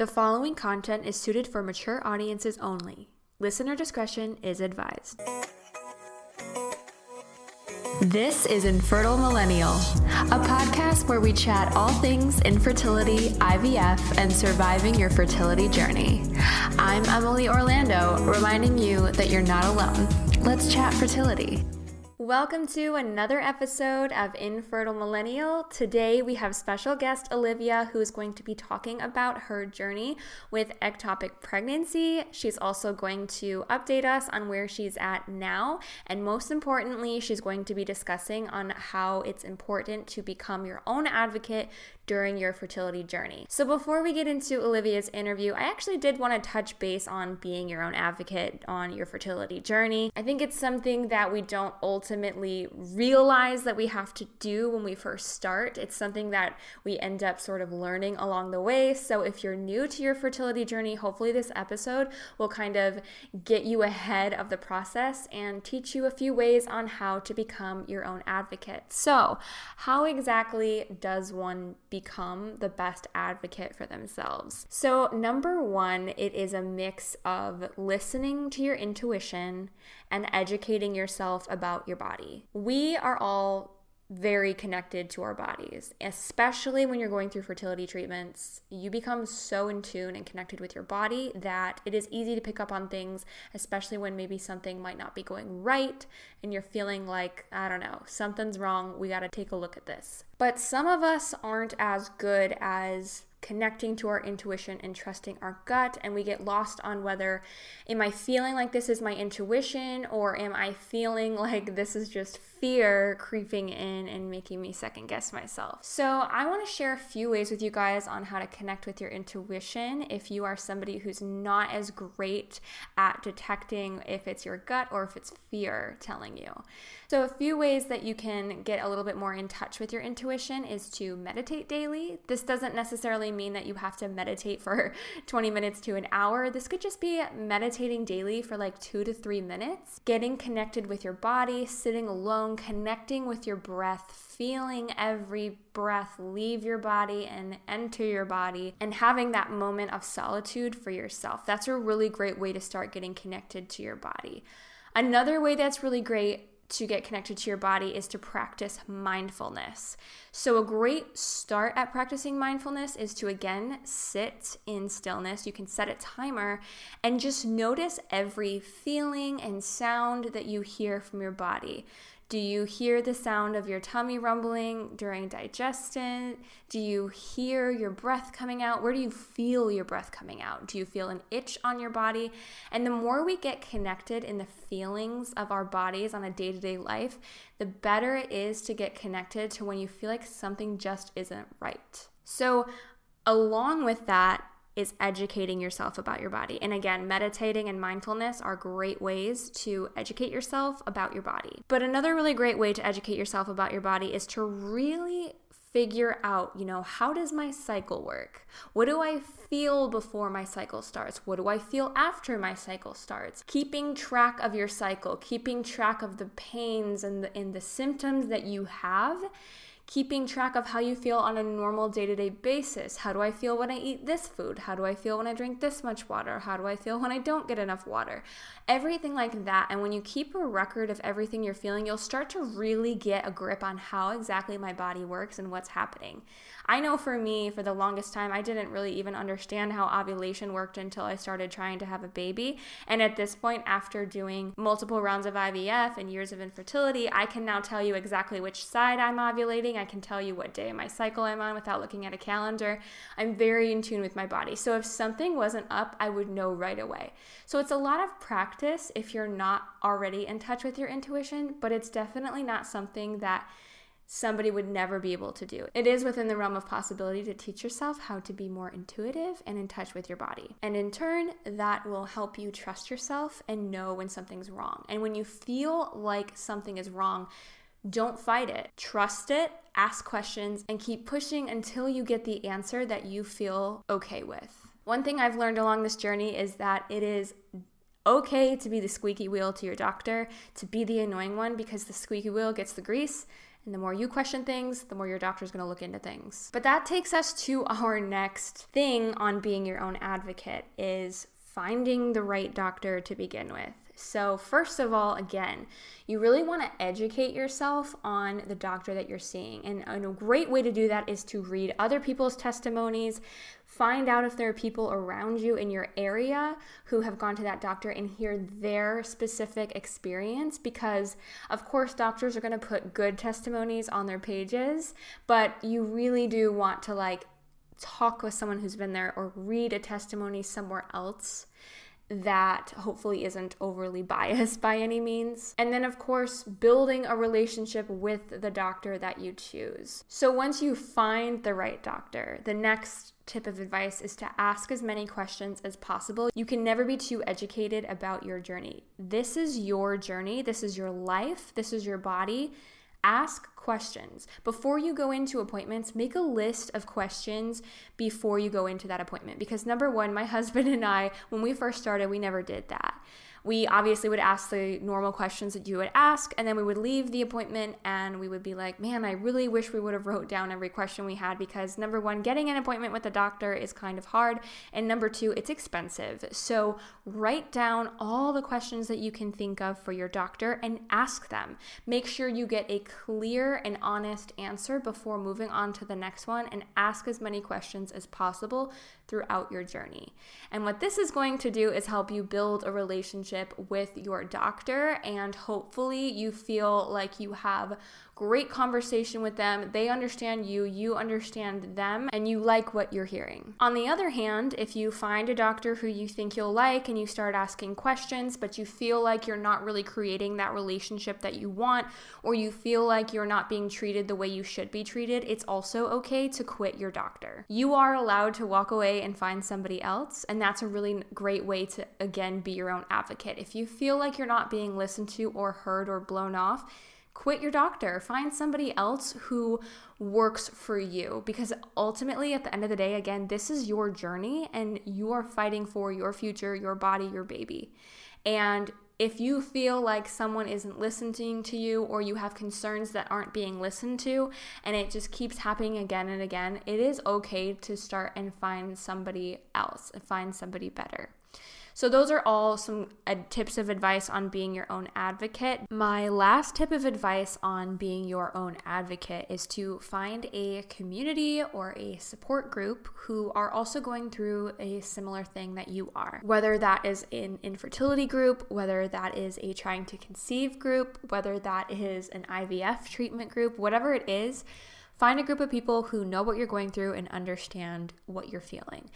The following content is suited for mature audiences only. Listener discretion is advised. This is Infertile Millennial, a podcast where we chat all things infertility, IVF, and surviving your fertility journey. I'm Emily Orlando, reminding you that you're not alone. Let's chat fertility. Welcome to another episode of Infertile Millennial. Today we have special guest Olivia who is going to be talking about her journey with ectopic pregnancy. She's also going to update us on where she's at now, and most importantly, she's going to be discussing on how it's important to become your own advocate during your fertility journey. So before we get into Olivia's interview, I actually did want to touch base on being your own advocate on your fertility journey. I think it's something that we don't ultimately realize that we have to do when we first start. It's something that we end up sort of learning along the way. So if you're new to your fertility journey, hopefully this episode will kind of get you ahead of the process and teach you a few ways on how to become your own advocate. So, how exactly does one become become the best advocate for themselves. So, number one, it is a mix of listening to your intuition and educating yourself about your body. We are all very connected to our bodies, especially when you're going through fertility treatments. You become so in tune and connected with your body that it is easy to pick up on things, especially when maybe something might not be going right and you're feeling like, I don't know, something's wrong. We got to take a look at this. But some of us aren't as good as connecting to our intuition and trusting our gut and we get lost on whether am i feeling like this is my intuition or am i feeling like this is just fear creeping in and making me second guess myself. So i want to share a few ways with you guys on how to connect with your intuition if you are somebody who's not as great at detecting if it's your gut or if it's fear telling you. So a few ways that you can get a little bit more in touch with your intuition is to meditate daily. This doesn't necessarily mean that you have to meditate for 20 minutes to an hour. This could just be meditating daily for like two to three minutes, getting connected with your body, sitting alone, connecting with your breath, feeling every breath leave your body and enter your body, and having that moment of solitude for yourself. That's a really great way to start getting connected to your body. Another way that's really great to get connected to your body is to practice mindfulness. So, a great start at practicing mindfulness is to again sit in stillness. You can set a timer and just notice every feeling and sound that you hear from your body. Do you hear the sound of your tummy rumbling during digestion? Do you hear your breath coming out? Where do you feel your breath coming out? Do you feel an itch on your body? And the more we get connected in the feelings of our bodies on a day to day life, the better it is to get connected to when you feel like something just isn't right. So, along with that, is educating yourself about your body. And again, meditating and mindfulness are great ways to educate yourself about your body. But another really great way to educate yourself about your body is to really figure out, you know, how does my cycle work? What do I feel before my cycle starts? What do I feel after my cycle starts? Keeping track of your cycle, keeping track of the pains and the, and the symptoms that you have keeping track of how you feel on a normal day to day basis. How do I feel when I eat this food? How do I feel when I drink this much water? How do I feel when I don't get enough water? Everything like that. And when you keep a record of everything you're feeling, you'll start to really get a grip on how exactly my body works and what's happening. I know for me, for the longest time, I didn't really even understand how ovulation worked until I started trying to have a baby. And at this point, after doing multiple rounds of IVF and years of infertility, I can now tell you exactly which side I'm ovulating. I can tell you what day of my cycle I'm on without looking at a calendar. I'm very in tune with my body. So if something wasn't up, I would know right away. So it's a lot of practice if you're not already in touch with your intuition, but it's definitely not something that somebody would never be able to do. It is within the realm of possibility to teach yourself how to be more intuitive and in touch with your body. And in turn, that will help you trust yourself and know when something's wrong. And when you feel like something is wrong, don't fight it. Trust it, ask questions, and keep pushing until you get the answer that you feel okay with. One thing I've learned along this journey is that it is okay to be the squeaky wheel to your doctor, to be the annoying one because the squeaky wheel gets the grease And the more you question things, the more your doctor's to look into things. But that takes us to our next thing on being your own advocate is finding the right doctor to begin with. So, first of all, again, you really want to educate yourself on the doctor that you're seeing. And, and, a great way to do that is to read other people's testimonies, find out if there are people around you in your area who have gone to that doctor and hear their specific experience. Because, of course, doctors are going to put good testimonies on their pages, but you really do want to like talk with someone who's been there or read a testimony somewhere else that hopefully isn't overly biased by any means. And then, of course, building a relationship with the doctor that you choose. So, once you find the right doctor, the next tip of advice is to ask as many questions as possible. You can never be too educated about your journey. This is your journey, this is your life, this is your body. Ask questions. Before you go into appointments, make a list of questions before you go into that appointment. Because number one, my husband and I, when we first started, we never did that we obviously would ask the normal questions that you would ask and then we would leave the appointment and we would be like man i really wish we would have wrote down every question we had because number one getting an appointment with a doctor is kind of hard and number two it's expensive. So write down all the questions that you can think of for your doctor and ask them. Make sure you get a clear and honest answer before moving on to the next one and ask as many questions as possible throughout your journey. And what this is going to do is help you build a relationship with your doctor, and hopefully, you feel like you have great conversation with them. They understand you, you understand them, and you like what you're hearing. On the other hand, if you find a doctor who you think you'll like and you start asking questions, but you feel like you're not really creating that relationship that you want, or you feel like you're not being treated the way you should be treated, it's also okay to quit your doctor. You are allowed to walk away and find somebody else, and that's a really great way to, again, be your own advocate. If you feel like you're not being listened to or heard or blown off, quit your doctor. Find somebody else who works for you. Because ultimately at the end of the day again this is your journey and you are fighting for your future your body your baby. And if you feel like someone isn't listening to you or you have concerns that aren't being listened to and it just keeps happening again and again, it is okay to start and find somebody else, find somebody better. So, those are all some tips of advice on being your own advocate. My last tip of advice on being your own advocate is to find a community or a support group who are also going through a similar thing that you are. Whether that is an infertility group, whether that is a trying to conceive group, whether that is an IVF treatment group, whatever it is. Find a group of people who know what you're going through and understand what you're feeling.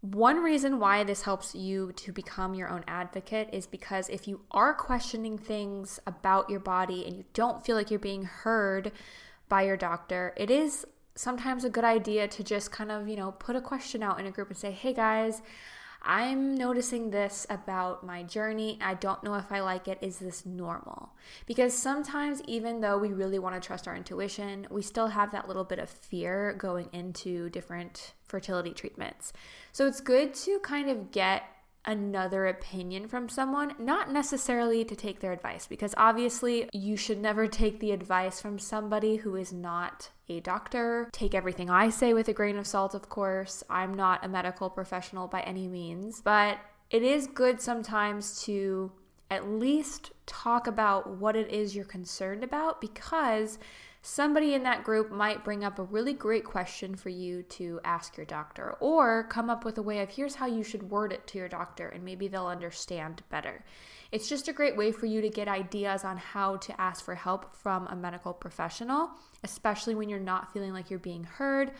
One reason why this helps you to become your own advocate is because if you are questioning things about your body and you don't feel like you're being heard by your doctor, it is sometimes a good idea to just kind of, you know, put a question out in a group and say, hey guys, I'm noticing this about my journey. I don't know if I like it. Is this normal? Because sometimes, even though we really want to trust our intuition, we still have that little bit of fear going into different fertility treatments. So it's good to kind of get another opinion from someone, not necessarily to take their advice, because obviously you should never take the advice from somebody who is not a doctor. Take everything I say with a grain of salt, of course. I'm not a medical professional by any means, but it is good sometimes to at least talk about what it is you're concerned about because somebody in that group might bring up a really great question for you to ask your doctor or come up with a way of here's how you should word it to your doctor and maybe they'll understand better. It's just a great way for you to get ideas on how to ask for help from a medical professional, especially when you're not feeling like you're being heard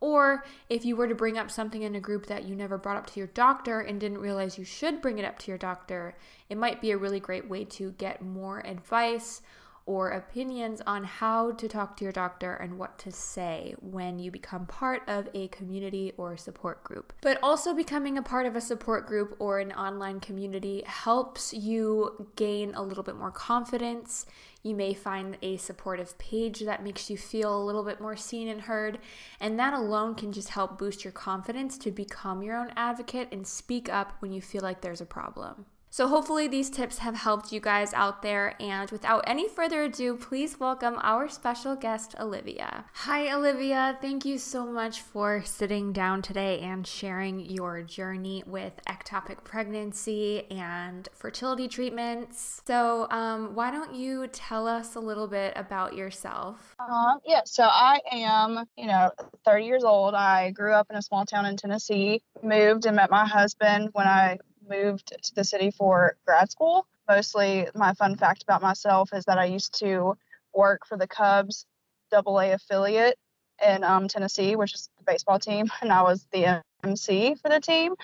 or if you were to bring up something in a group that you never brought up to your doctor and didn't realize you should bring it up to your doctor, it might be a really great way to get more advice or opinions on how to talk to your doctor and what to say when you become part of a community or support group. But also, becoming a part of a support group or an online community helps you gain a little bit more confidence. You may find a supportive page that makes you feel a little bit more seen and heard, and that alone can just help boost your confidence to become your own advocate and speak up when you feel like there's a problem. So, hopefully, these tips have helped you guys out there. And without any further ado, please welcome our special guest, Olivia. Hi, Olivia. Thank you so much for sitting down today and sharing your journey with ectopic pregnancy and fertility treatments. So, um, why don't you tell us a little bit about yourself? Um, yeah, so I am, you know, 30 years old. I grew up in a small town in Tennessee, moved and met my husband when I moved to the city for grad school. Mostly, my fun fact about myself is that I used to work for the Cubs double A affiliate in um, Tennessee, which is the baseball team, and I was the MC for the team.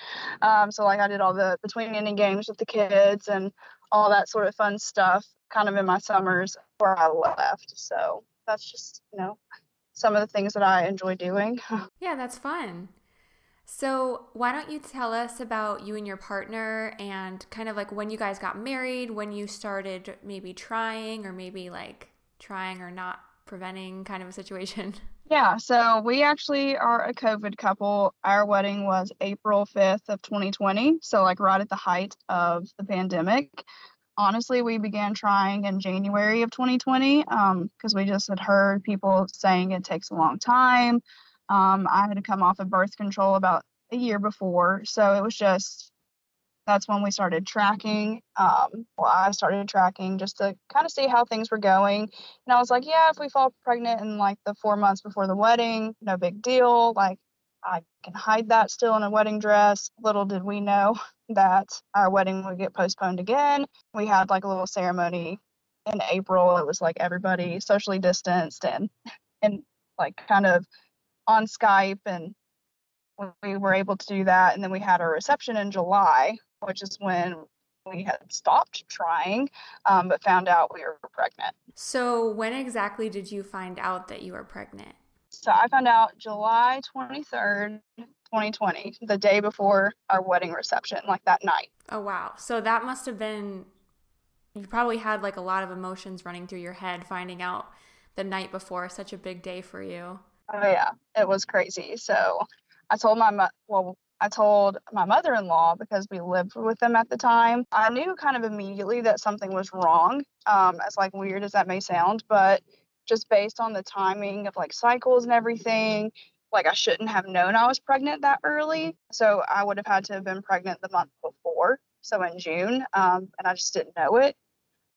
Um, so, like, I did all the between inning games with the kids and all that sort of fun stuff kind of in my summers where I left. So, that's just, you know, some of the things that I enjoy doing. yeah, that's fun. So, why don't you tell us about you and your partner and kind of like when you guys got married, when you started maybe trying or maybe like trying or not preventing kind of a situation? Yeah, so we actually are a COVID couple. Our wedding was April 5th of 2020, so like right at the height of the pandemic. Honestly, we began trying in January of 2020 because um, we just had heard people saying it takes a long time. Um, I had to come off of birth control about a year before, so it was just that's when we started tracking. Um, well, I started tracking just to kind of see how things were going, and I was like, yeah, if we fall pregnant in like the four months before the wedding, no big deal. Like I can hide that still in a wedding dress. Little did we know that our wedding would get postponed again. We had like a little ceremony in April. It was like everybody socially distanced and and like kind of on Skype and we were able to do that. And then we had our reception in July, which is when we had stopped trying, um, but found out we were pregnant. So, when exactly did you find out that you were pregnant? So, I found out July 23rd, 2020, the day before our wedding reception, like that night. Oh, wow. So, that must have been, you probably had like a lot of emotions running through your head finding out the night before such a big day for you. Oh yeah, it was crazy. So I told my well, I told my mother-in-law because we lived with them at the time. I knew kind of immediately that something was wrong. Um, as like weird as that may sound, but just based on the timing of like cycles and everything, like I shouldn't have known I was pregnant that early. So I would have had to have been pregnant the month before, so in June, um, and I just didn't know it.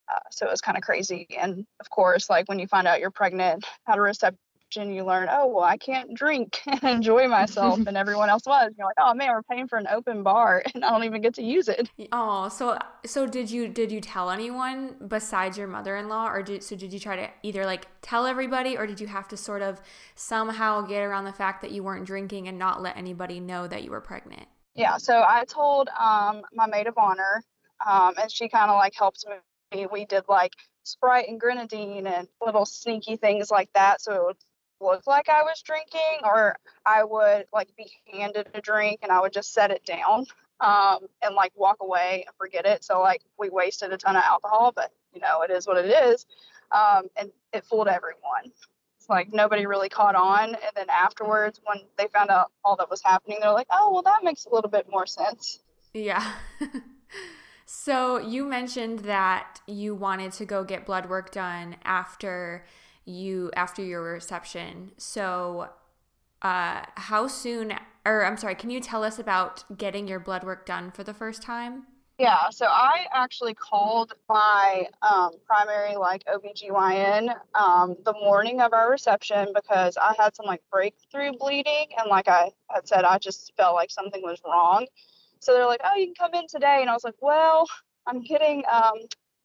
Uh, so it was kind of crazy. And of course, like when you find out you're pregnant at a reception and you learn, oh, well, I can't drink and enjoy myself, and everyone else was. You're like, oh man, we're paying for an open bar, and I don't even get to use it. Oh, so so did you did you tell anyone besides your mother-in-law, or did so did you try to either like tell everybody, or did you have to sort of somehow get around the fact that you weren't drinking and not let anybody know that you were pregnant? Yeah, so I told um, my maid of honor, um, and she kind of like helped me. We did like Sprite and grenadine and little sneaky things like that, so it would look like I was drinking, or I would like be handed a drink and I would just set it down um, and like walk away and forget it. So like we wasted a ton of alcohol, but you know it is what it is, um, and it fooled everyone. It's like nobody really caught on, and then afterwards when they found out all that was happening, they're like, oh well, that makes a little bit more sense. Yeah. so you mentioned that you wanted to go get blood work done after you after your reception. So, uh, how soon, or I'm sorry, can you tell us about getting your blood work done for the first time? Yeah, so I actually called my um, primary like OBGYN um, the morning of our reception because I had some like breakthrough bleeding and like I had said I just felt like something was wrong. So they're like, "Oh, you can come in today." And I was like, "Well, I'm getting um,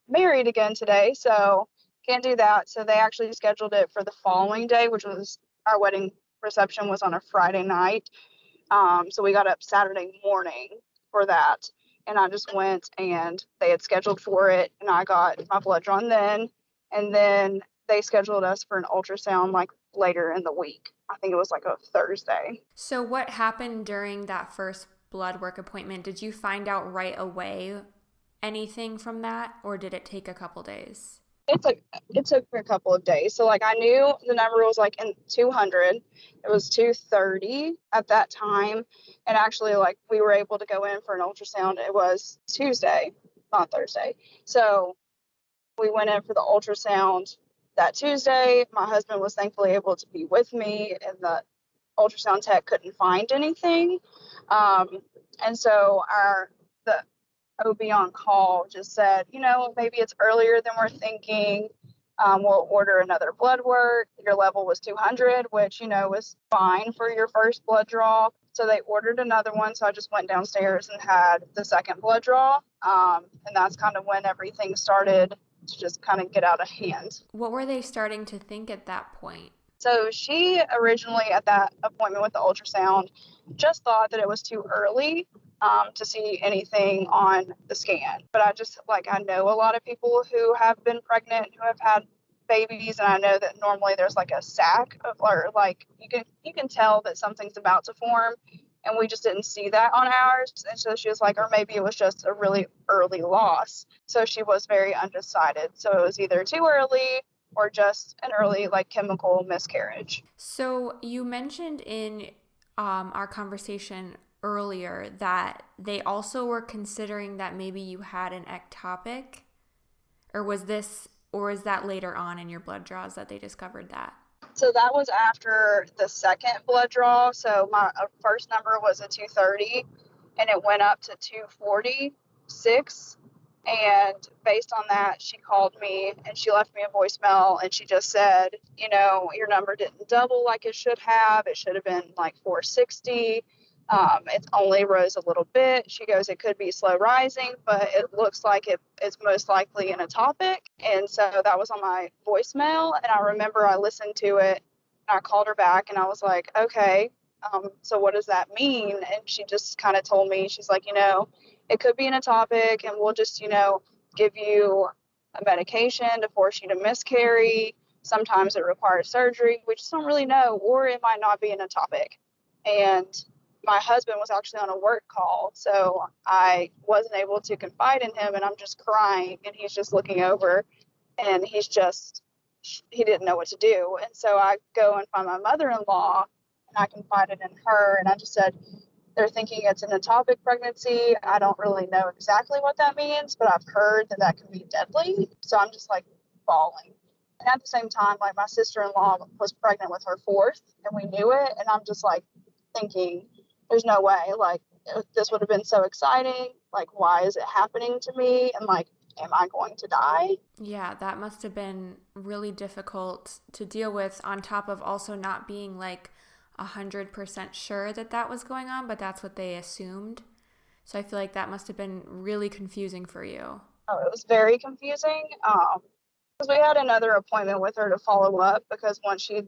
married again today, so can't do that. So they actually scheduled it for the following day, which was our wedding reception was on a Friday night. Um, so we got up Saturday morning for that. And I just went and they had scheduled for it and I got my blood drawn then. And then they scheduled us for an ultrasound like later in the week. I think it was like a Thursday. So what happened during that first blood work appointment? Did you find out right away anything from that or did it take a couple days? It took it took a couple of days. So like I knew the number was like in 200. It was 230 at that time, and actually like we were able to go in for an ultrasound. It was Tuesday, not Thursday. So we went in for the ultrasound that Tuesday. My husband was thankfully able to be with me, and the ultrasound tech couldn't find anything. Um, and so our the OB on call just said, you know, maybe it's earlier than we're thinking. Um, we'll order another blood work. Your level was 200, which, you know, was fine for your first blood draw. So they ordered another one. So I just went downstairs and had the second blood draw. Um, and that's kind of when everything started to just kind of get out of hand. What were they starting to think at that point? So she originally, at that appointment with the ultrasound, just thought that it was too early um, to see anything on the scan. But I just like I know a lot of people who have been pregnant who have had babies, and I know that normally there's like a sac of or like you can you can tell that something's about to form. And we just didn't see that on ours. And so she was like, or maybe it was just a really early loss. So she was very undecided. So it was either too early or just an early like chemical miscarriage. So you mentioned in um, our conversation earlier that they also were considering that maybe you had an ectopic or was this or is that later on in your blood draws that they discovered that? So that was after the second blood draw. So my uh, first number was a 230 and it went up to 246 and based on that she called me and she left me a voicemail and she just said you know your number didn't double like it should have. It should have been like 460 um, it only rose a little bit. She goes, it could be slow rising, but it looks like it is most likely an ectopic. And so that was on my voicemail. And I remember I listened to it and I called her back and I was like, okay, um, so what does that mean? And she just kind of told me, she's like, you know, it could be an ectopic and we'll just, you know, give you a medication to force you to miscarry. Sometimes it requires surgery. We just don't really know, or it might not be an ectopic. And my husband was actually on a work call, so I wasn't able to confide in him, and I'm just crying, and he's just looking over, and he's just he didn't know what to do, and so I go and find my mother-in-law, and I confided in her, and I just said they're thinking it's an ectopic pregnancy. I don't really know exactly what that means, but I've heard that that can be deadly. So I'm just like bawling. And at the same time, like my sister in law was pregnant with her fourth, and we knew it. And I'm just like thinking, there's no way like this would have been so exciting. Like why is it happening to me? And like am i going to die? Yeah that must have been really difficult to deal with on top of also not being like a hundred percent sure that that was going on but that's what they assumed. So i feel like that must have been really confusing for you. Oh it was very confusing. Um because we had another appointment with her to follow up because once she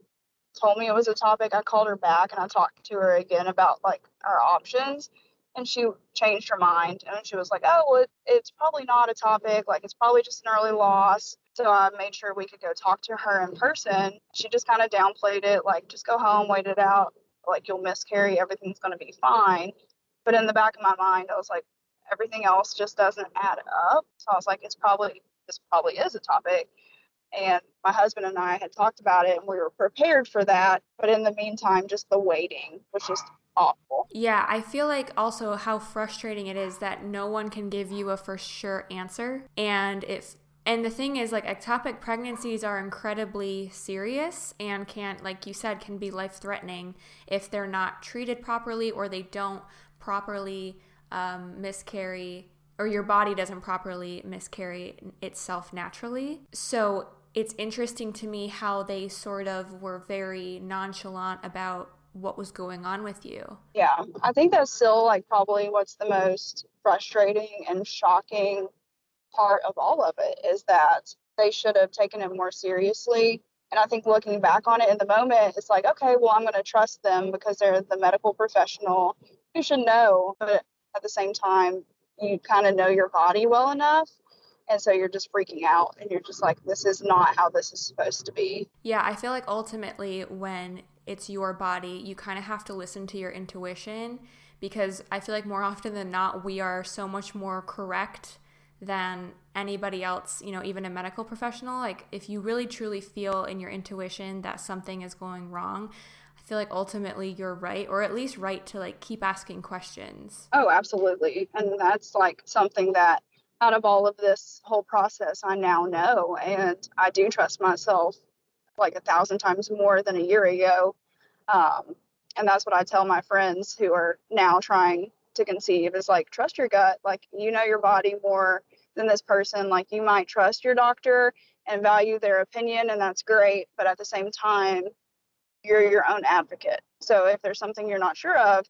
told me it was ectopic, I called her back and I talked to her again about like our options. And she changed her mind and she was like, oh, well, it's probably not ectopic. Like, it's probably just an early loss. So I made sure we could go talk to her in person. She just kind of downplayed it, like, just go home, wait it out. Like, you'll miscarry, everything's going to be fine. But in the back of my mind, I was like, everything else just doesn't add up. So I was like, it's probably, this probably is ectopic and my husband and I had talked about it and we were prepared for that. But in the meantime, just the waiting was just awful. Yeah, I feel like also how frustrating it is that no one can give you a for sure answer. And if and the thing is like ectopic pregnancies are incredibly serious and can like you said can be life threatening if they're not treated properly or they don't properly um, miscarry or your body doesn't properly miscarry itself naturally. So it's interesting to me how they sort of were very nonchalant about what was going on with you. Yeah, I think that's still like probably what's the most frustrating and shocking part of all of it is that they should have taken it more seriously. And I think looking back on it in the moment, it's like, okay, well, I'm going to trust them because they're the medical professional who should know. But at the same time, you kind of know your body well enough and so you're just freaking out and you're just like this is not how this is supposed to be yeah i feel like ultimately when it's your body you kind of have to listen to your intuition because i feel like more often than not we are so much more correct than anybody else you know even a medical professional like if you really truly feel in your intuition that something is going wrong I feel like ultimately you're right, or at least right to like keep asking questions. Oh, absolutely. And that's like something that out of all of this whole process, I now know, and I do trust myself like a thousand times more than a year ago. Um, and that's what I tell my friends who are now trying to conceive is like trust your gut. Like you know your body more than this person. Like you might trust your doctor and value their opinion, and that's great. But at the same time, you're your own advocate. So if there's something you're not sure of,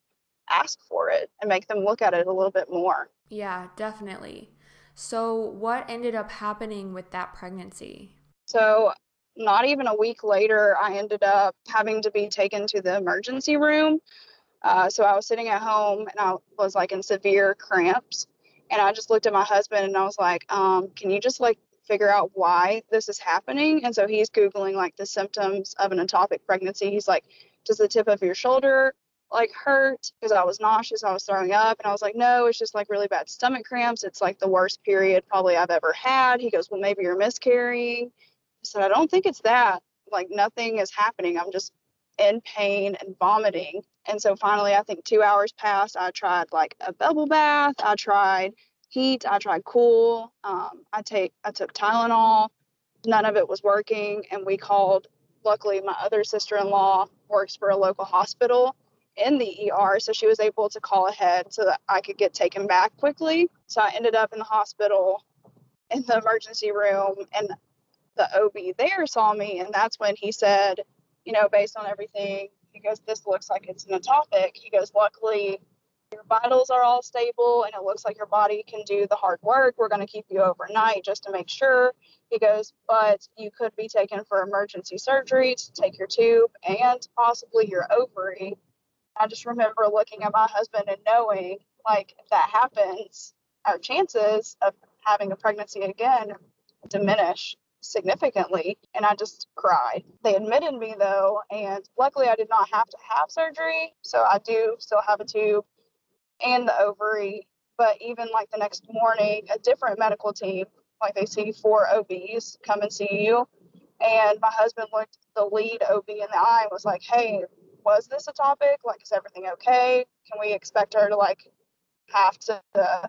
ask for it and make them look at it a little bit more. Yeah, definitely. So, what ended up happening with that pregnancy? So, not even a week later, I ended up having to be taken to the emergency room. Uh, so, I was sitting at home and I was like in severe cramps. And I just looked at my husband and I was like, um, can you just like figure out why this is happening? And so he's Googling like the symptoms of an ectopic pregnancy. He's like, does the tip of your shoulder like hurt because I was nauseous, I was throwing up, and I was like, no, it's just like really bad stomach cramps. It's like the worst period probably I've ever had. He goes, well, maybe you're miscarrying. I said, I don't think it's that. Like nothing is happening. I'm just in pain and vomiting. And so finally, I think two hours passed. I tried like a bubble bath. I tried heat. I tried cool. Um, I take I took Tylenol. None of it was working, and we called. Luckily, my other sister-in-law works for a local hospital, in the ER, so she was able to call ahead so that I could get taken back quickly. So I ended up in the hospital in the emergency room, and the OB there saw me, and that's when he said, you know, based on everything, he goes, This looks like it's an ectopic. He goes, Luckily, your vitals are all stable and it looks like your body can do the hard work. We're going to keep you overnight just to make sure. He goes, but you could be taken for emergency surgery to take your tube and possibly your ovary I just remember looking at my husband and knowing, like, if that happens, our chances of having a pregnancy again diminish significantly. And I just cried. They admitted me though, and luckily I did not have to have surgery. So I do still have a tube and the ovary. But even like the next morning, a different medical team, like they see four OBs come and see you. And my husband looked the lead OB in the eye and was like, Hey, was this ectopic? Like, is everything okay? Can we expect her to like have to uh,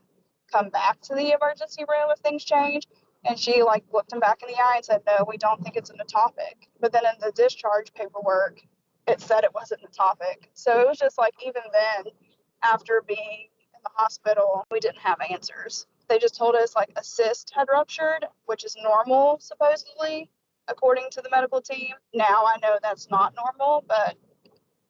come back to the emergency room if things change? And she like looked him back in the eye and said, no, we don't think it's an ectopic. But then in the discharge paperwork, it said it wasn't an ectopic. So it was just like even then, after being in the hospital, we didn't have answers. They just told us like a cyst had ruptured, which is normal supposedly according to the medical team. Now I know that's not normal, but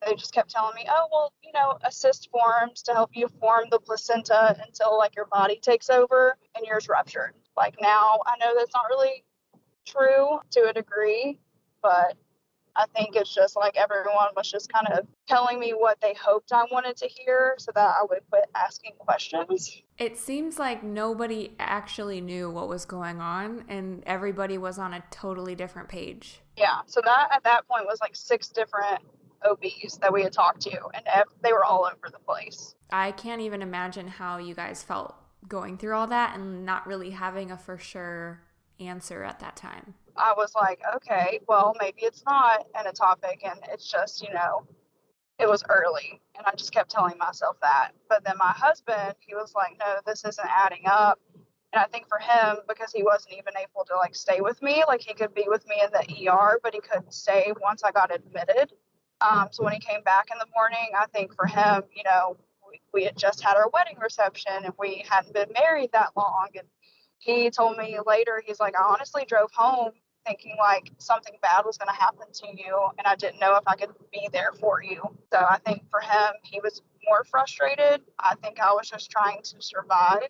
they just kept telling me, oh, well, you know, a cyst forms to help you form the placenta until like your body takes over and yours ruptured. Like now, I know that's not really true to a degree, but I think it's just like everyone was just kind of telling me what they hoped I wanted to hear so that I would quit asking questions. It seems like nobody actually knew what was going on and everybody was on a totally different page. Yeah, so that at that point was like six different OBs that we had talked to, and they were all over the place. I can't even imagine how you guys felt going through all that and not really having a for sure answer at that time. I was like, okay, well, maybe it's not an ectopic, and it's just, you know, it was early. And I just kept telling myself that. But then my husband, he was like, no, this isn't adding up. And I think for him, because he wasn't even able to like stay with me, like he could be with me in the ER, but he couldn't stay once I got admitted. Um, so when he came back in the morning, I think for him, you know, we, we had just had our wedding reception and we hadn't been married that long. And he told me later, he's like, I honestly drove home thinking like something bad was going to happen to you and I didn't know if I could be there for you. So I think for him, he was more frustrated. I think I was just trying to survive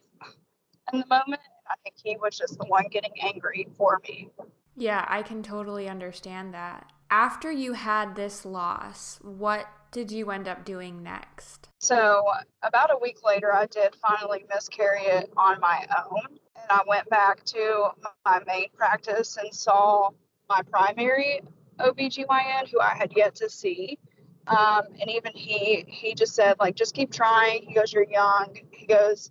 in the moment. I think he was just the one getting angry for me. Yeah, I can totally understand that after you had this loss, what did you end up doing next? So, about a week later, I did finally miscarry it on my own. And I went back to my main practice and saw my primary OBGYN, who I had yet to see. Um, and even he, he just said, like, just keep trying. He goes, you're young. He goes,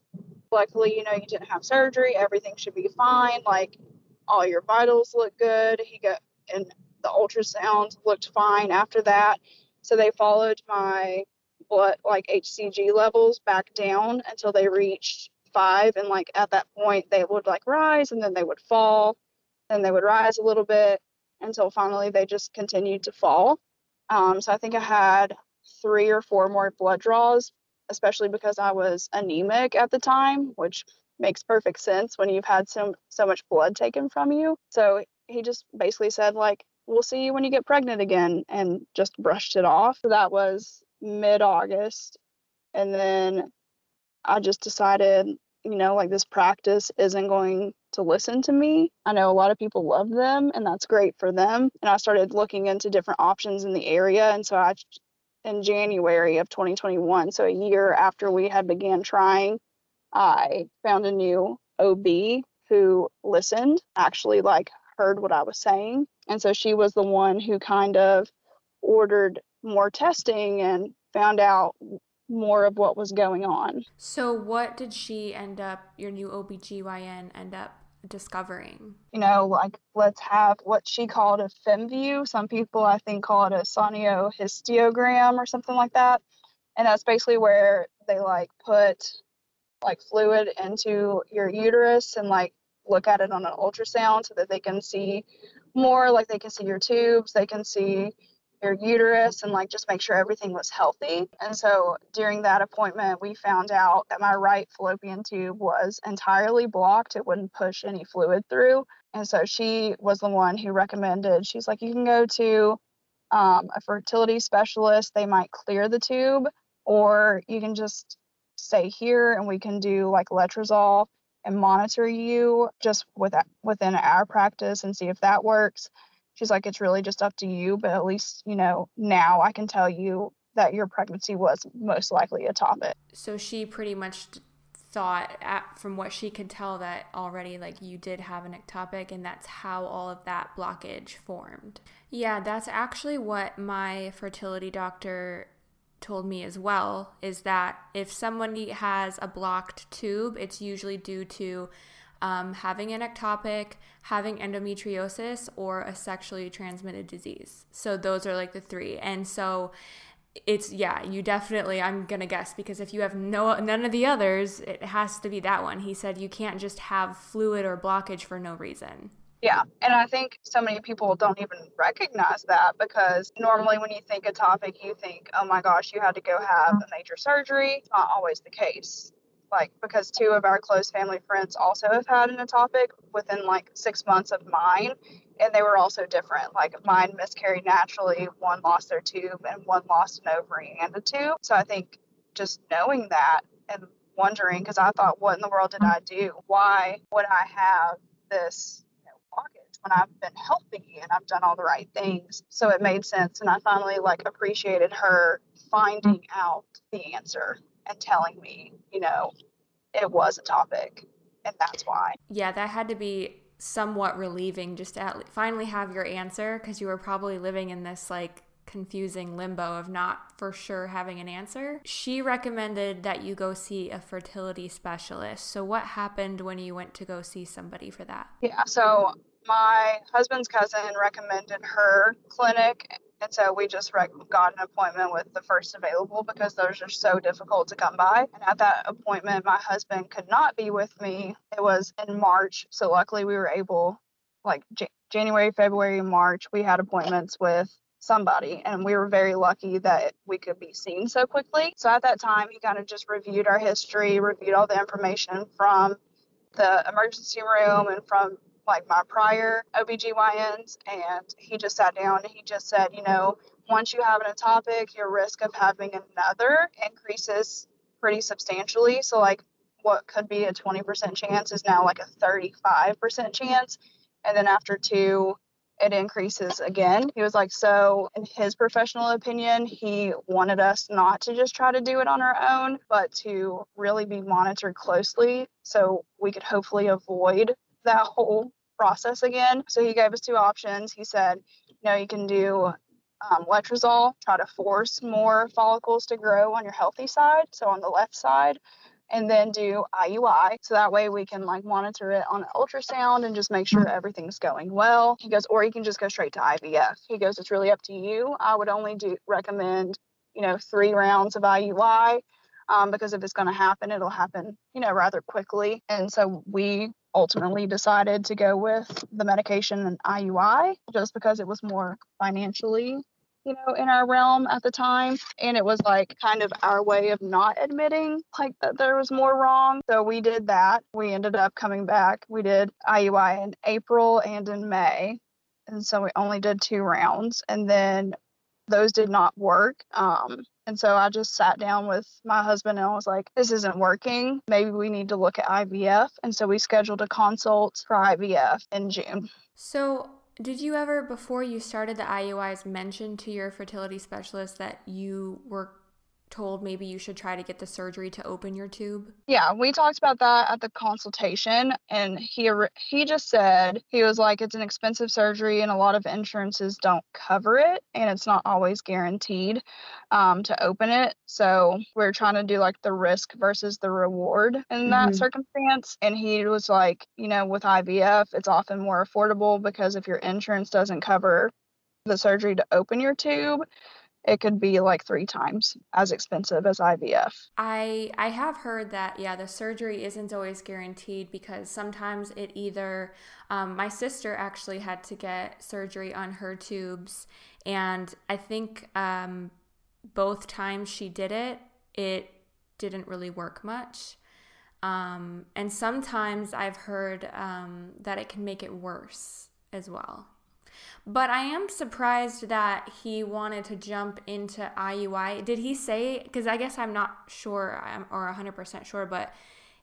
luckily, you know, you didn't have surgery. Everything should be fine. Like, all your vitals look good. He got, and the ultrasound looked fine after that. So they followed my blood, like HCG levels, back down until they reached five. And like at that point, they would like rise and then they would fall, then they would rise a little bit until finally they just continued to fall. Um, so I think I had three or four more blood draws, especially because I was anemic at the time, which makes perfect sense when you've had so so much blood taken from you. So he just basically said like, "We'll see you when you get pregnant again," and just brushed it off. That was mid August, and then I just decided, you know, like this practice isn't going to listen to me. I know a lot of people love them, and that's great for them. And I started looking into different options in the area, and so I in January of 2021, so a year after we had began trying, I found a new OB who listened, actually like heard what I was saying. And so she was the one who kind of ordered more testing and found out more of what was going on. So what did she end up your new OBGYN end up discovering? You know, like let's have what she called a FemVue. Some people I think call it a sonohysterogram or something like that. And that's basically where they like put like fluid into your uterus and like look at it on an ultrasound so that they can see more like they can see your tubes they can see your uterus and like just make sure everything was healthy. And so during that appointment we found out that my right fallopian tube was entirely blocked. It wouldn't push any fluid through. And so she was the one who recommended she's like you can go to um, a fertility specialist. They might clear the tube or you can just stay here and we can do like letrozole and monitor you just with within our practice and see if that works. She's like, it's really just up to you, but at least, you know, now I can tell you that your pregnancy was most likely ectopic. So she pretty much thought at, from what she could tell that already like you did have an ectopic and that's how all of that blockage formed. Yeah, that's actually what my fertility doctor told me as well is that if somebody has a blocked tube, it's usually due to um, having an ectopic, having endometriosis, or a sexually transmitted disease. So those are like the three. And so it's yeah, you definitely I'm gonna guess because if you have no none of the others, it has to be that one. He said you can't just have fluid or blockage for no reason. Yeah, and I think so many people don't even recognize that because normally when you think ectopic, you think, oh my gosh, you had to go have a major surgery. It's not always the case. Like, because two of our close family friends also have had an ectopic within like six months of mine, and they were also different. Like, mine miscarried naturally, one lost their tube, and one lost an ovary and a tube. So I think just knowing that and wondering, because I thought, what in the world did I do? Why would I have this when I've been healthy and I've done all the right things. So it made sense. And I finally like appreciated her finding out the answer and telling me, you know, it was ectopic and that's why. Yeah, that had to be somewhat relieving just to finally have your answer because you were probably living in this like confusing limbo of not for sure having an answer. She recommended that you go see a fertility specialist. So, what happened when you went to go see somebody for that? Yeah, so my husband's cousin recommended her clinic. And so we just rec- got an appointment with the first available because those are so difficult to come by. And at that appointment, my husband could not be with me. It was in March. So luckily, we were able, like J- January, February, March, we had appointments with somebody and we were very lucky that we could be seen so quickly so at that time he kind of just reviewed our history reviewed all the information from the emergency room and from like my prior OBGYNs and he just sat down and he just said, you know, once you have an ectopic, your risk of having another increases pretty substantially. So like what could be a 20% chance is now like a 35% chance. And then after two, it increases again. He was like, so in his professional opinion, he wanted us not to just try to do it on our own, but to really be monitored closely so we could hopefully avoid that whole process again. So he gave us two options. He said, you know, you can do um, letrozole, try to force more follicles to grow on your healthy side, so on the left side, and then do IUI. So that way we can like monitor it on ultrasound and just make sure everything's going well. He goes, or you can just go straight to IVF. He goes, it's really up to you. I would only do recommend, you know, three rounds of IUI um, because if it's going to happen, it'll happen, you know, rather quickly. And so we ultimately decided to go with the medication and IUI just because it was more financially you know, in our realm at the time. And it was like kind of our way of not admitting like that there was more wrong. So we did that. We ended up coming back. We did IUI in April and in May. And so we only did two rounds. And then those did not work. Um, and so I just sat down with my husband and I was like, this isn't working. Maybe we need to look at IVF. And so we scheduled a consult for IVF in June. So, did you ever, before you started the IUIs, mention to your fertility specialist that you were told maybe you should try to get the surgery to open your tube? Yeah, we talked about that at the consultation and he he just said he was like it's an expensive surgery and a lot of insurances don't cover it and it's not always guaranteed um, to open it. So we're trying to do like the risk versus the reward in mm-hmm. that circumstance and he was like, you know, with IVF it's often more affordable because if your insurance doesn't cover the surgery to open your tube, it could be like three times as expensive as IVF. I I have heard that yeah, the surgery isn't always guaranteed because sometimes it either um, my sister actually had to get surgery on her tubes, and I think um, both times she did it, it didn't really work much. Um, and sometimes I've heard um, that it can make it worse as well. But I am surprised that he wanted to jump into IUI. Did he say, because I guess I'm not sure or 100% sure, but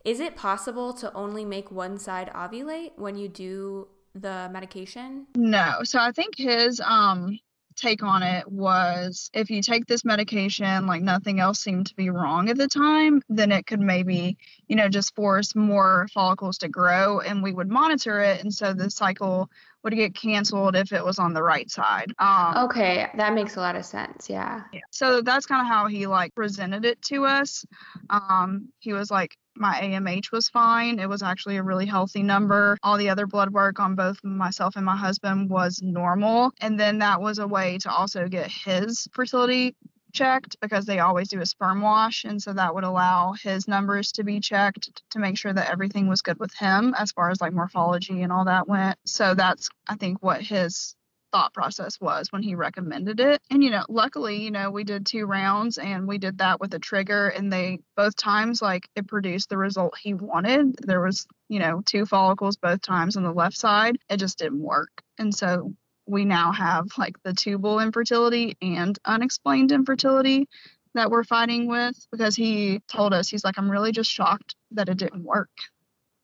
is it possible to only make one side ovulate when you do the medication? No. So I think his um take on it was if you take this medication, like nothing else seemed to be wrong at the time, then it could maybe, you know, just force more follicles to grow and we would monitor it. And so the cycle would get canceled if it was on the right side. Um, okay, that makes a lot of sense. Yeah. yeah. So that's kind of how he like presented it to us. Um, he was like, my AMH was fine. It was actually a really healthy number. All the other blood work on both myself and my husband was normal. And then that was a way to also get his fertility checked because they always do a sperm wash. And so that would allow his numbers to be checked to make sure that everything was good with him as far as like morphology and all that went. So that's, I think, what his thought process was when he recommended it. And, you know, luckily, you know, we did two rounds and we did that with a trigger, and they both times, like, it produced the result he wanted. There was, you know, two follicles both times on the left side. It just didn't work. And so we now have like the tubal infertility and unexplained infertility that we're fighting with because he told us, he's like, I'm really just shocked that it didn't work.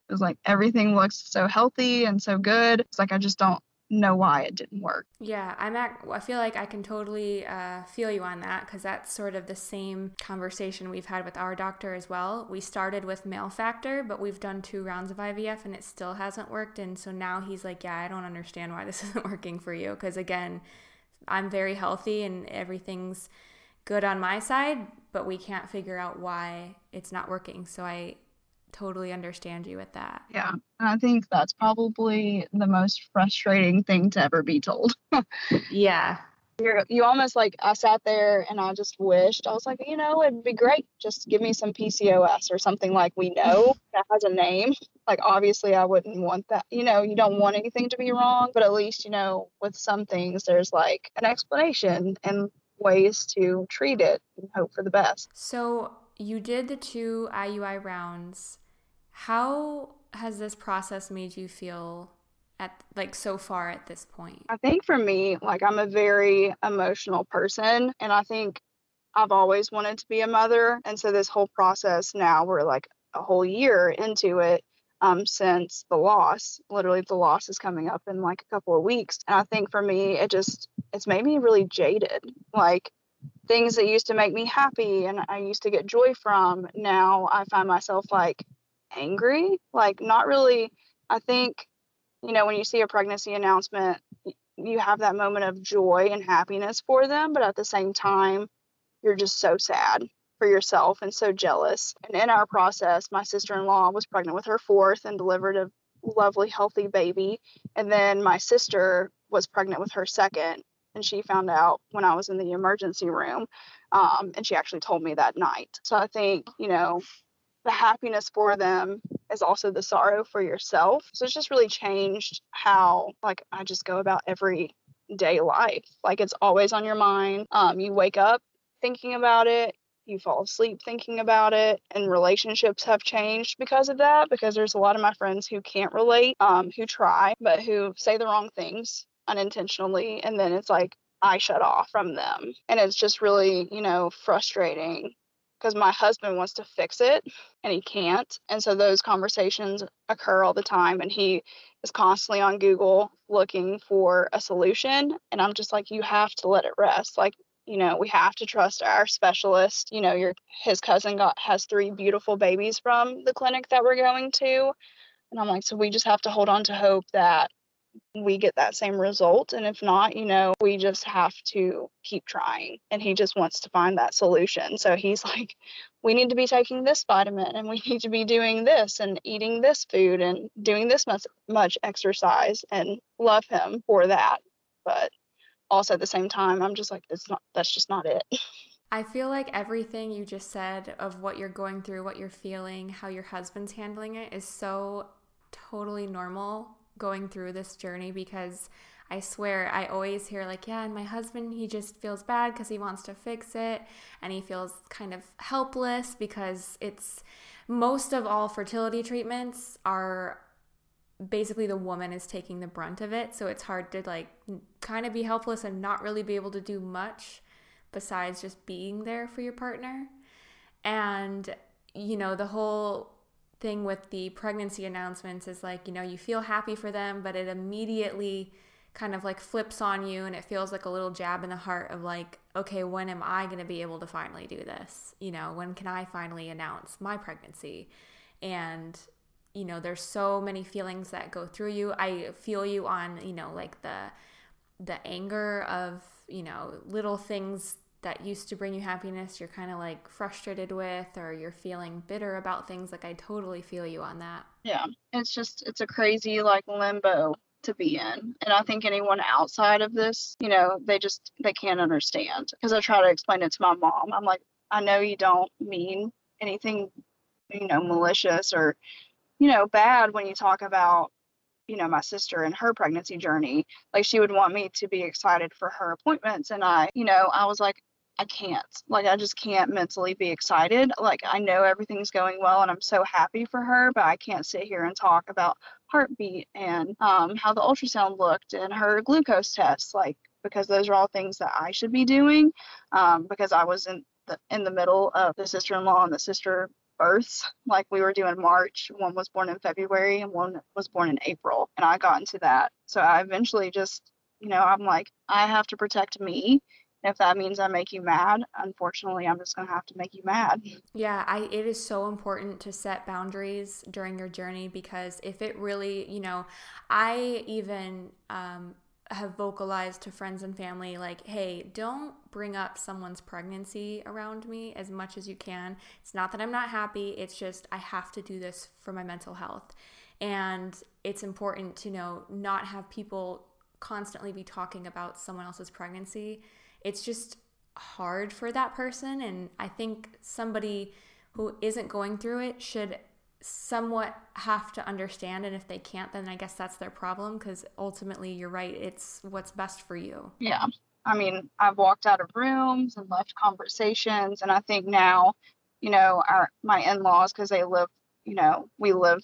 It was like everything looks so healthy and so good. It's like I just don't know why it didn't work. Yeah, I'm at, I feel like I can totally uh, feel you on that because that's sort of the same conversation we've had with our doctor as well. We started with male factor, but we've done two rounds of IVF and it still hasn't worked. And so now he's like, Yeah, I don't understand why this isn't working for you. Because again, I'm very healthy and everything's good on my side, but we can't figure out why it's not working. So I totally understand you with that. Yeah. And I think that's probably the most frustrating thing to ever be told. yeah. You're, you almost like I sat there and I just wished I was like, you know, it'd be great. Just give me some PCOS or something like we know that has a name. Like obviously I wouldn't want that. You know, you don't want anything to be wrong, but at least you know with some things there's like an explanation and ways to treat it and hope for the best. So you did the two IUI rounds. How has this process made you feel at like so far at this point? I think for me, like I'm a very emotional person and I think I've always wanted to be a mother and so this whole process now we're like a whole year into it um, since the loss. Literally, the loss is coming up in like a couple of weeks. And I think for me, it just it's made me really jaded. Like things that used to make me happy and I used to get joy from, now I find myself like angry, like not really. I think, you know, when you see a pregnancy announcement, you have that moment of joy and happiness for them, but at the same time, you're just so sad for yourself and so jealous. And in our process, my sister in law was pregnant with her fourth and delivered a lovely, healthy baby. And then my sister was pregnant with her second, and she found out when I was in the emergency room. Um, and she actually told me that night. So I think, you know, the happiness for them is also the sorrow for yourself. So it's just really changed how like I just go about every day life. Like it's always on your mind. Um, you wake up thinking about it, you fall asleep thinking about it, and relationships have changed because of that. Because there's a lot of my friends who can't relate, um, who try, but who say the wrong things unintentionally. And then it's like, I shut off from them. And it's just really, you know, frustrating because my husband wants to fix it and he can't. And so those conversations occur all the time. And he is constantly on Google looking for a solution. And I'm just like, you have to let it rest. Like, you know, we have to trust our specialist. You know, your his cousin got has three beautiful babies from the clinic that we're going to. And I'm like, so we just have to hold on to hope that we get that same result. And if not, you know, we just have to keep trying. And he just wants to find that solution. So he's like, we need to be taking this vitamin and we need to be doing this and eating this food and doing this much, much exercise and love him for that. But also at the same time, I'm just like, that's not, that's just not it. I feel like everything you just said of what you're going through, what you're feeling, how your husband's handling it is so totally normal going through this journey because I swear I always hear like, yeah, and my husband, he just feels bad because he wants to fix it and he feels kind of helpless because it's most of all fertility treatments are basically the woman is taking the brunt of it. So it's hard to like kind of be helpless and not really be able to do much besides just being there for your partner. And you know, the whole thing with the pregnancy announcements is like, you know, you feel happy for them, but it immediately kind of like flips on you and it feels like a little jab in the heart of like, okay, when am I going to be able to finally do this? You know, when can I finally announce my pregnancy? And you know, there's so many feelings that go through you. I feel you on, you know, like the the anger of, you know, little things that used to bring you happiness you're kind of like frustrated with or you're feeling bitter about things like i totally feel you on that. Yeah it's just it's a crazy like limbo to be in and i think anyone outside of this you know they just they can't understand because i try to explain it to my mom. I'm like i know you don't mean anything you know malicious or you know bad when you talk about you know my sister and her pregnancy journey. Like she would want me to be excited for her appointments and i you know i was like I can't. Like, I just can't mentally be excited. Like, I know everything's going well and I'm so happy for her, but I can't sit here and talk about heartbeat and um, how the ultrasound looked and her glucose tests, like, because those are all things that I should be doing um, because I was in the, in the middle of the sister in law and the sister births. Like, we were doing March. One was born in February and one was born in April. And I got into that. So I eventually just, you know, I'm like, I have to protect me if that means I make you mad, unfortunately, I'm just going to have to make you mad. Yeah, I it is so important to set boundaries during your journey because if it really, you know, I even um, have vocalized to friends and family like, hey, don't bring up someone's pregnancy around me as much as you can. It's not that I'm not happy, it's just I have to do this for my mental health. And it's important to know not have people constantly be talking about someone else's pregnancy it's just hard for that person. And I think somebody who isn't going through it should somewhat have to understand. And if they can't, then I guess that's their problem because ultimately you're right. It's what's best for you. Yeah. I mean, I've walked out of rooms and left conversations. And I think now, you know, our my in laws, because they live, you know, we live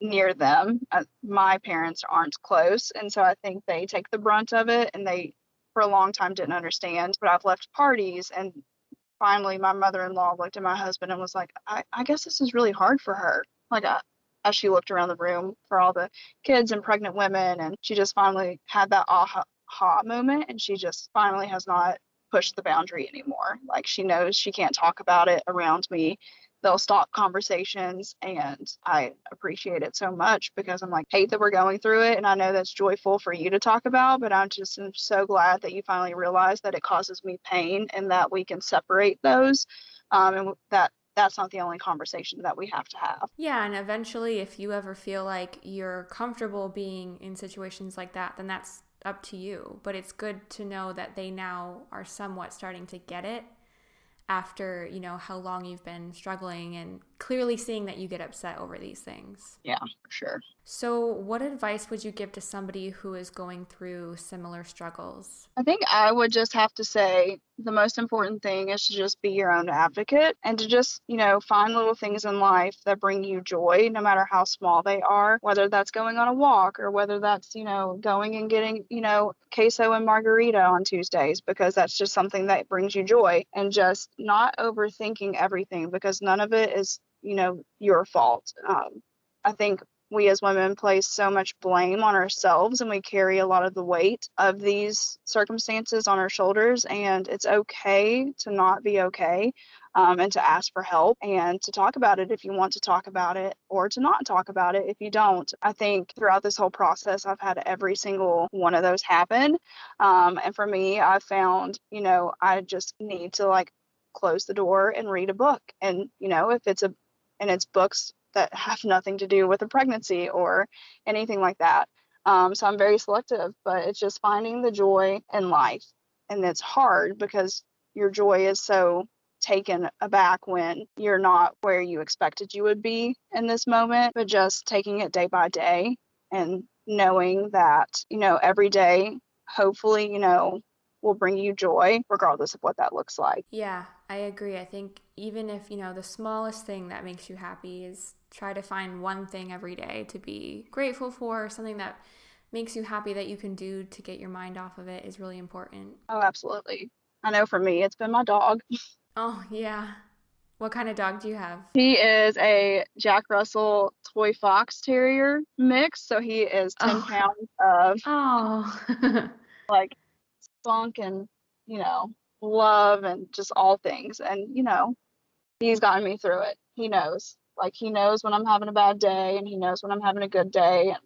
near them. Uh, my parents aren't close. And so I think they take the brunt of it and they for a long time didn't understand, but I've left parties and finally my mother-in-law looked at my husband and was like, I, I guess this is really hard for her. Like I, uh, as she looked around the room for all the kids and pregnant women and she just finally had that aha ha moment and she just finally has not pushed the boundary anymore. Like she knows she can't talk about it around me they'll stop conversations and I appreciate it so much because I'm like hate that we're going through it and I know that's joyful for you to talk about but I'm just I'm so glad that you finally realized that it causes me pain and that we can separate those um, and that that's not the only conversation that we have to have. Yeah, and eventually if you ever feel like you're comfortable being in situations like that then that's up to you but it's good to know that they now are somewhat starting to get it after, you know, how long you've been struggling and clearly seeing that you get upset over these things. Yeah, for sure. So, what advice would you give to somebody who is going through similar struggles? I think I would just have to say the most important thing is to just be your own advocate and to just, you know, find little things in life that bring you joy, no matter how small they are, whether that's going on a walk or whether that's, you know, going and getting, you know, queso and margarita on Tuesdays because that's just something that brings you joy and just not overthinking everything because none of it is, you know, your fault. Um, I think we as women place so much blame on ourselves and we carry a lot of the weight of these circumstances on our shoulders and it's okay to not be okay um, and to ask for help and to talk about it if you want to talk about it or to not talk about it if you don't i think throughout this whole process i've had every single one of those happen um, and for me i found you know i just need to like close the door and read a book and you know if it's a and it's books that have nothing to do with a pregnancy or anything like that. Um, so I'm very selective, but it's just finding the joy in life. And it's hard because your joy is so taken aback when you're not where you expected you would be in this moment, but just taking it day by day and knowing that, you know, every day, hopefully, you know, will bring you joy regardless of what that looks like. Yeah, I agree. I think even if, you know, the smallest thing that makes you happy is try to find one thing every day to be grateful for, something that makes you happy that you can do to get your mind off of it is really important. Oh, absolutely. I know for me, it's been my dog. Oh, yeah. What kind of dog do you have? He is a Jack Russell Toy Fox Terrier mix. So he is 10 oh. pounds of oh. like spunk and, you know, love and just all things. And, you know, he's gotten me through it. He knows. Like he knows when I'm having a bad day and he knows when I'm having a good day and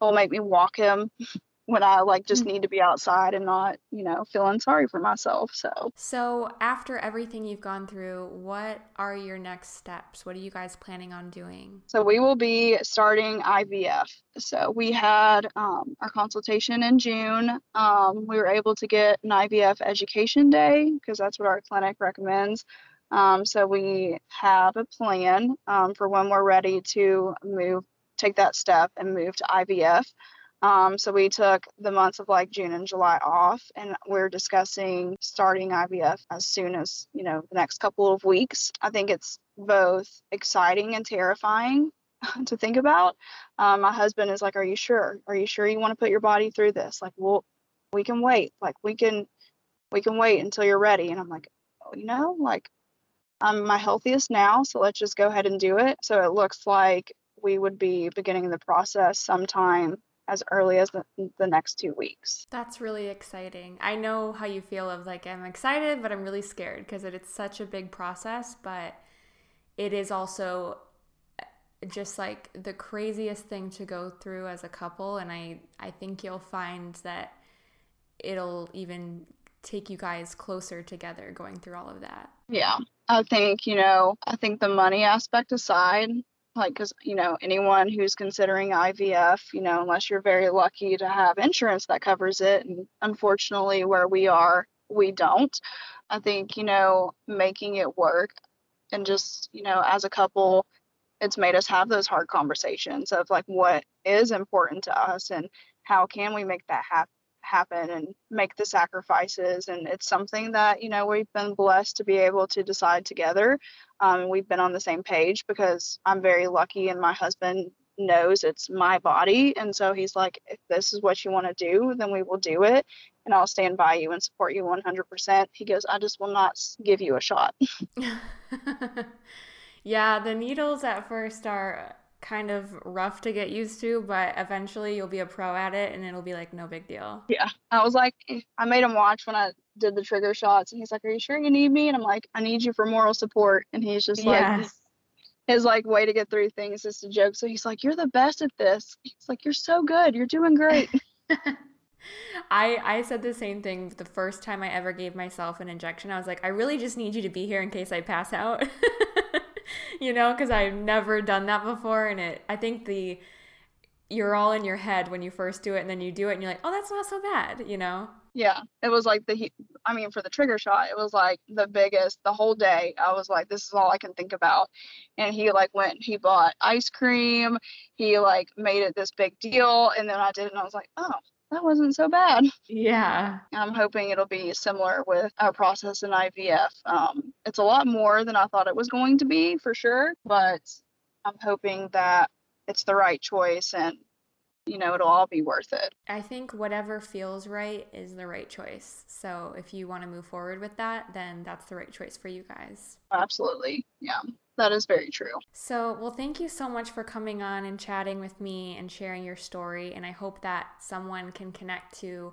he'll make me walk him when I like just mm. need to be outside and not, you know, feeling sorry for myself. So So after everything you've gone through, what are your next steps? What are you guys planning on doing? So we will be starting IVF. So we had um, our consultation in June. Um, we were able to get an IVF education day because that's what our clinic recommends. Um, so we have a plan um, for when we're ready to move, take that step and move to IVF. Um, so we took the months of like June and July off, and we're discussing starting IVF as soon as you know the next couple of weeks. I think it's both exciting and terrifying to think about. Um, my husband is like, "Are you sure? Are you sure you want to put your body through this? Like, well, we can wait. Like, we can, we can wait until you're ready." And I'm like, "Oh, you know, like I'm my healthiest now, so let's just go ahead and do it. So it looks like we would be beginning the process sometime as early as the, the next two weeks. That's really exciting. I know how you feel of like, I'm excited, but I'm really scared because it, it's such a big process, but it is also uh, just like the craziest thing to go through as a couple and I I think you'll find that it'll even take you guys closer together going through all of that. Yeah. I think, you know, I think the money aspect aside, like, because, you know, anyone who's considering IVF, you know, unless you're very lucky to have insurance that covers it, and unfortunately, where we are, we don't. I think, you know, making it work and just, you know, as a couple, it's made us have those hard conversations of like what is important to us and how can we make that happen happen and make the sacrifices. And it's something that, you know, we've been blessed to be able to decide together. Um, we've been on the same page because I'm very lucky and my husband knows it's my body. And so he's like, if this is what you want to do, then we will do it. And I'll stand by you and support you 100%. He goes, I just will not give you a shot. yeah, the needles at first are kind of rough to get used to, but eventually you'll be a pro at it and it'll be like no big deal. Yeah. I was like, I made him watch when I did the trigger shots and he's like, Are you sure you need me? And I'm like, I need you for moral support. And he's just like, his like way to get through things is to joke. So he's like, You're the best at this. He's like, You're so good. You're doing great. I I said the same thing the first time I ever gave myself an injection. I was like, I really just need you to be here in case I pass out. you know, because I've never done that before. And it, I think the, you're all in your head when you first do it and then you do it and you're like, oh, that's not so bad, you know? Yeah, it was like the I mean for the trigger shot, it was like the biggest the whole day. I was like this is all I can think about. And he like went he bought ice cream. He like made it this big deal and then I did it and I was like, "Oh, that wasn't so bad." Yeah. I'm hoping it'll be similar with our process in IVF. Um, it's a lot more than I thought it was going to be for sure, but I'm hoping that it's the right choice and you know it'll all be worth it. I think whatever feels right is the right choice. So if you want to move forward with that, then that's the right choice for you guys. Absolutely. Yeah. That is very true. So, well, thank you so much for coming on and chatting with me and sharing your story. And I hope that someone can connect to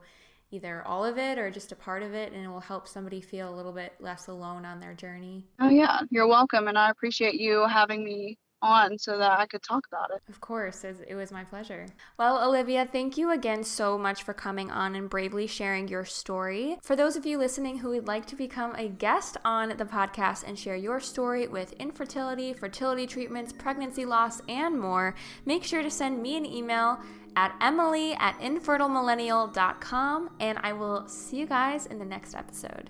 either all of it or just a part of it and it will help somebody feel a little bit less alone on their journey. Oh, yeah. You're welcome. And I appreciate you having me on so that I could talk about it. Of course, it was my pleasure. Well, Olivia, thank you again so much for coming on and bravely sharing your story. For those of you listening who would like to become a guest on the podcast and share your story with infertility, fertility treatments, pregnancy loss, and more, make sure to send me an email at emily at infertilemillennial.com and I will see you guys in the next episode.